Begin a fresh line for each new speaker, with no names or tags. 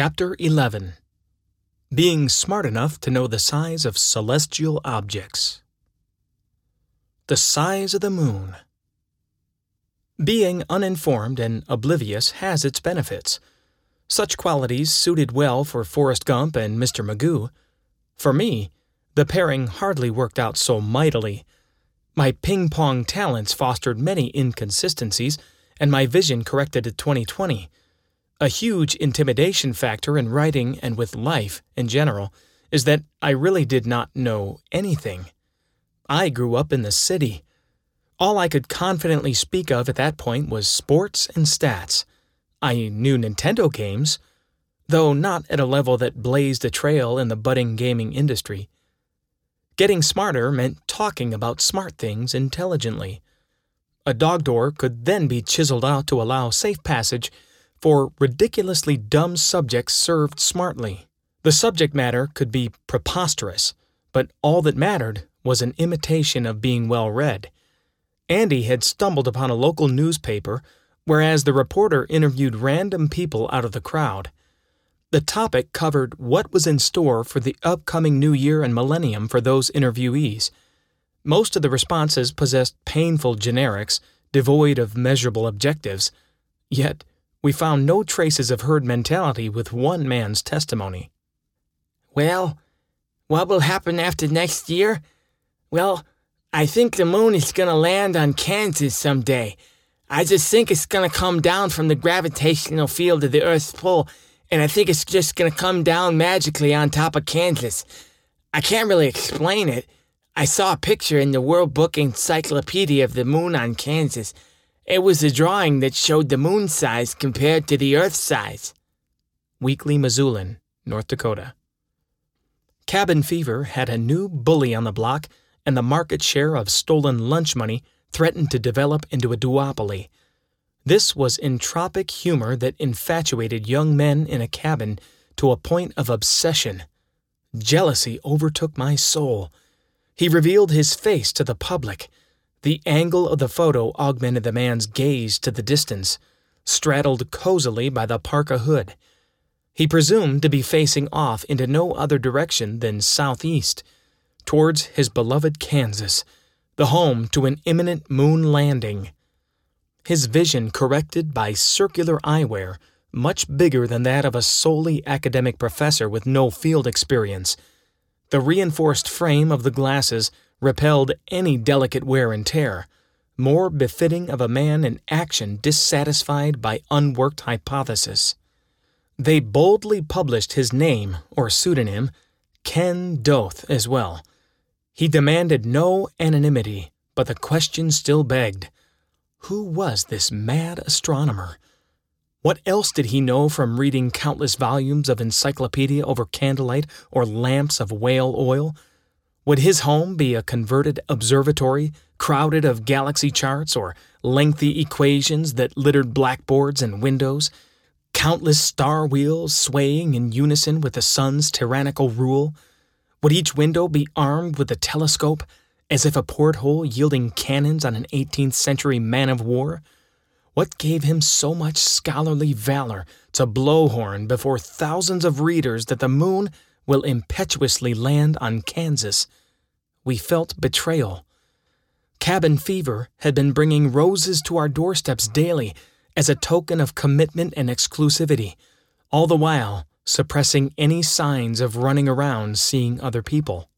Chapter 11 Being Smart Enough to Know the Size of Celestial Objects. The Size of the Moon. Being uninformed and oblivious has its benefits. Such qualities suited well for Forrest Gump and Mr. Magoo. For me, the pairing hardly worked out so mightily. My ping pong talents fostered many inconsistencies, and my vision corrected a 2020. A huge intimidation factor in writing and with life in general is that I really did not know anything. I grew up in the city. All I could confidently speak of at that point was sports and stats. I knew Nintendo games, though not at a level that blazed a trail in the budding gaming industry. Getting smarter meant talking about smart things intelligently. A dog door could then be chiseled out to allow safe passage for ridiculously dumb subjects served smartly. The subject matter could be preposterous, but all that mattered was an imitation of being well read. Andy had stumbled upon a local newspaper, whereas the reporter interviewed random people out of the crowd. The topic covered what was in store for the upcoming new year and millennium for those interviewees. Most of the responses possessed painful generics, devoid of measurable objectives. Yet, we found no traces of herd mentality with one man's testimony.
Well, what will happen after next year? Well, I think the moon is going to land on Kansas someday. I just think it's going to come down from the gravitational field of the Earth's pull and I think it's just gonna come down magically on top of Kansas. I can't really explain it. I saw a picture in the World Book Encyclopedia of the moon on Kansas. It was a drawing that showed the moon size compared to the Earth size.
Weekly Missoulin, North Dakota. Cabin fever had a new bully on the block, and the market share of stolen lunch money threatened to develop into a duopoly. This was entropic humor that infatuated young men in a cabin to a point of obsession. Jealousy overtook my soul. He revealed his face to the public. The angle of the photo augmented the man's gaze to the distance, straddled cozily by the parka hood. He presumed to be facing off into no other direction than southeast, towards his beloved Kansas, the home to an imminent moon landing his vision corrected by circular eyewear, much bigger than that of a solely academic professor with no field experience. The reinforced frame of the glasses repelled any delicate wear and tear, more befitting of a man in action dissatisfied by unworked hypothesis. They boldly published his name or pseudonym, Ken Doth, as well. He demanded no anonymity, but the question still begged who was this mad astronomer? What else did he know from reading countless volumes of encyclopedia over candlelight or lamps of whale oil? Would his home be a converted observatory crowded of galaxy charts or lengthy equations that littered blackboards and windows? Countless star wheels swaying in unison with the sun's tyrannical rule? Would each window be armed with a telescope as if a porthole yielding cannons on an 18th century man of war? What gave him so much scholarly valor to blowhorn before thousands of readers that the moon will impetuously land on Kansas? We felt betrayal. Cabin fever had been bringing roses to our doorsteps daily as a token of commitment and exclusivity, all the while suppressing any signs of running around seeing other people.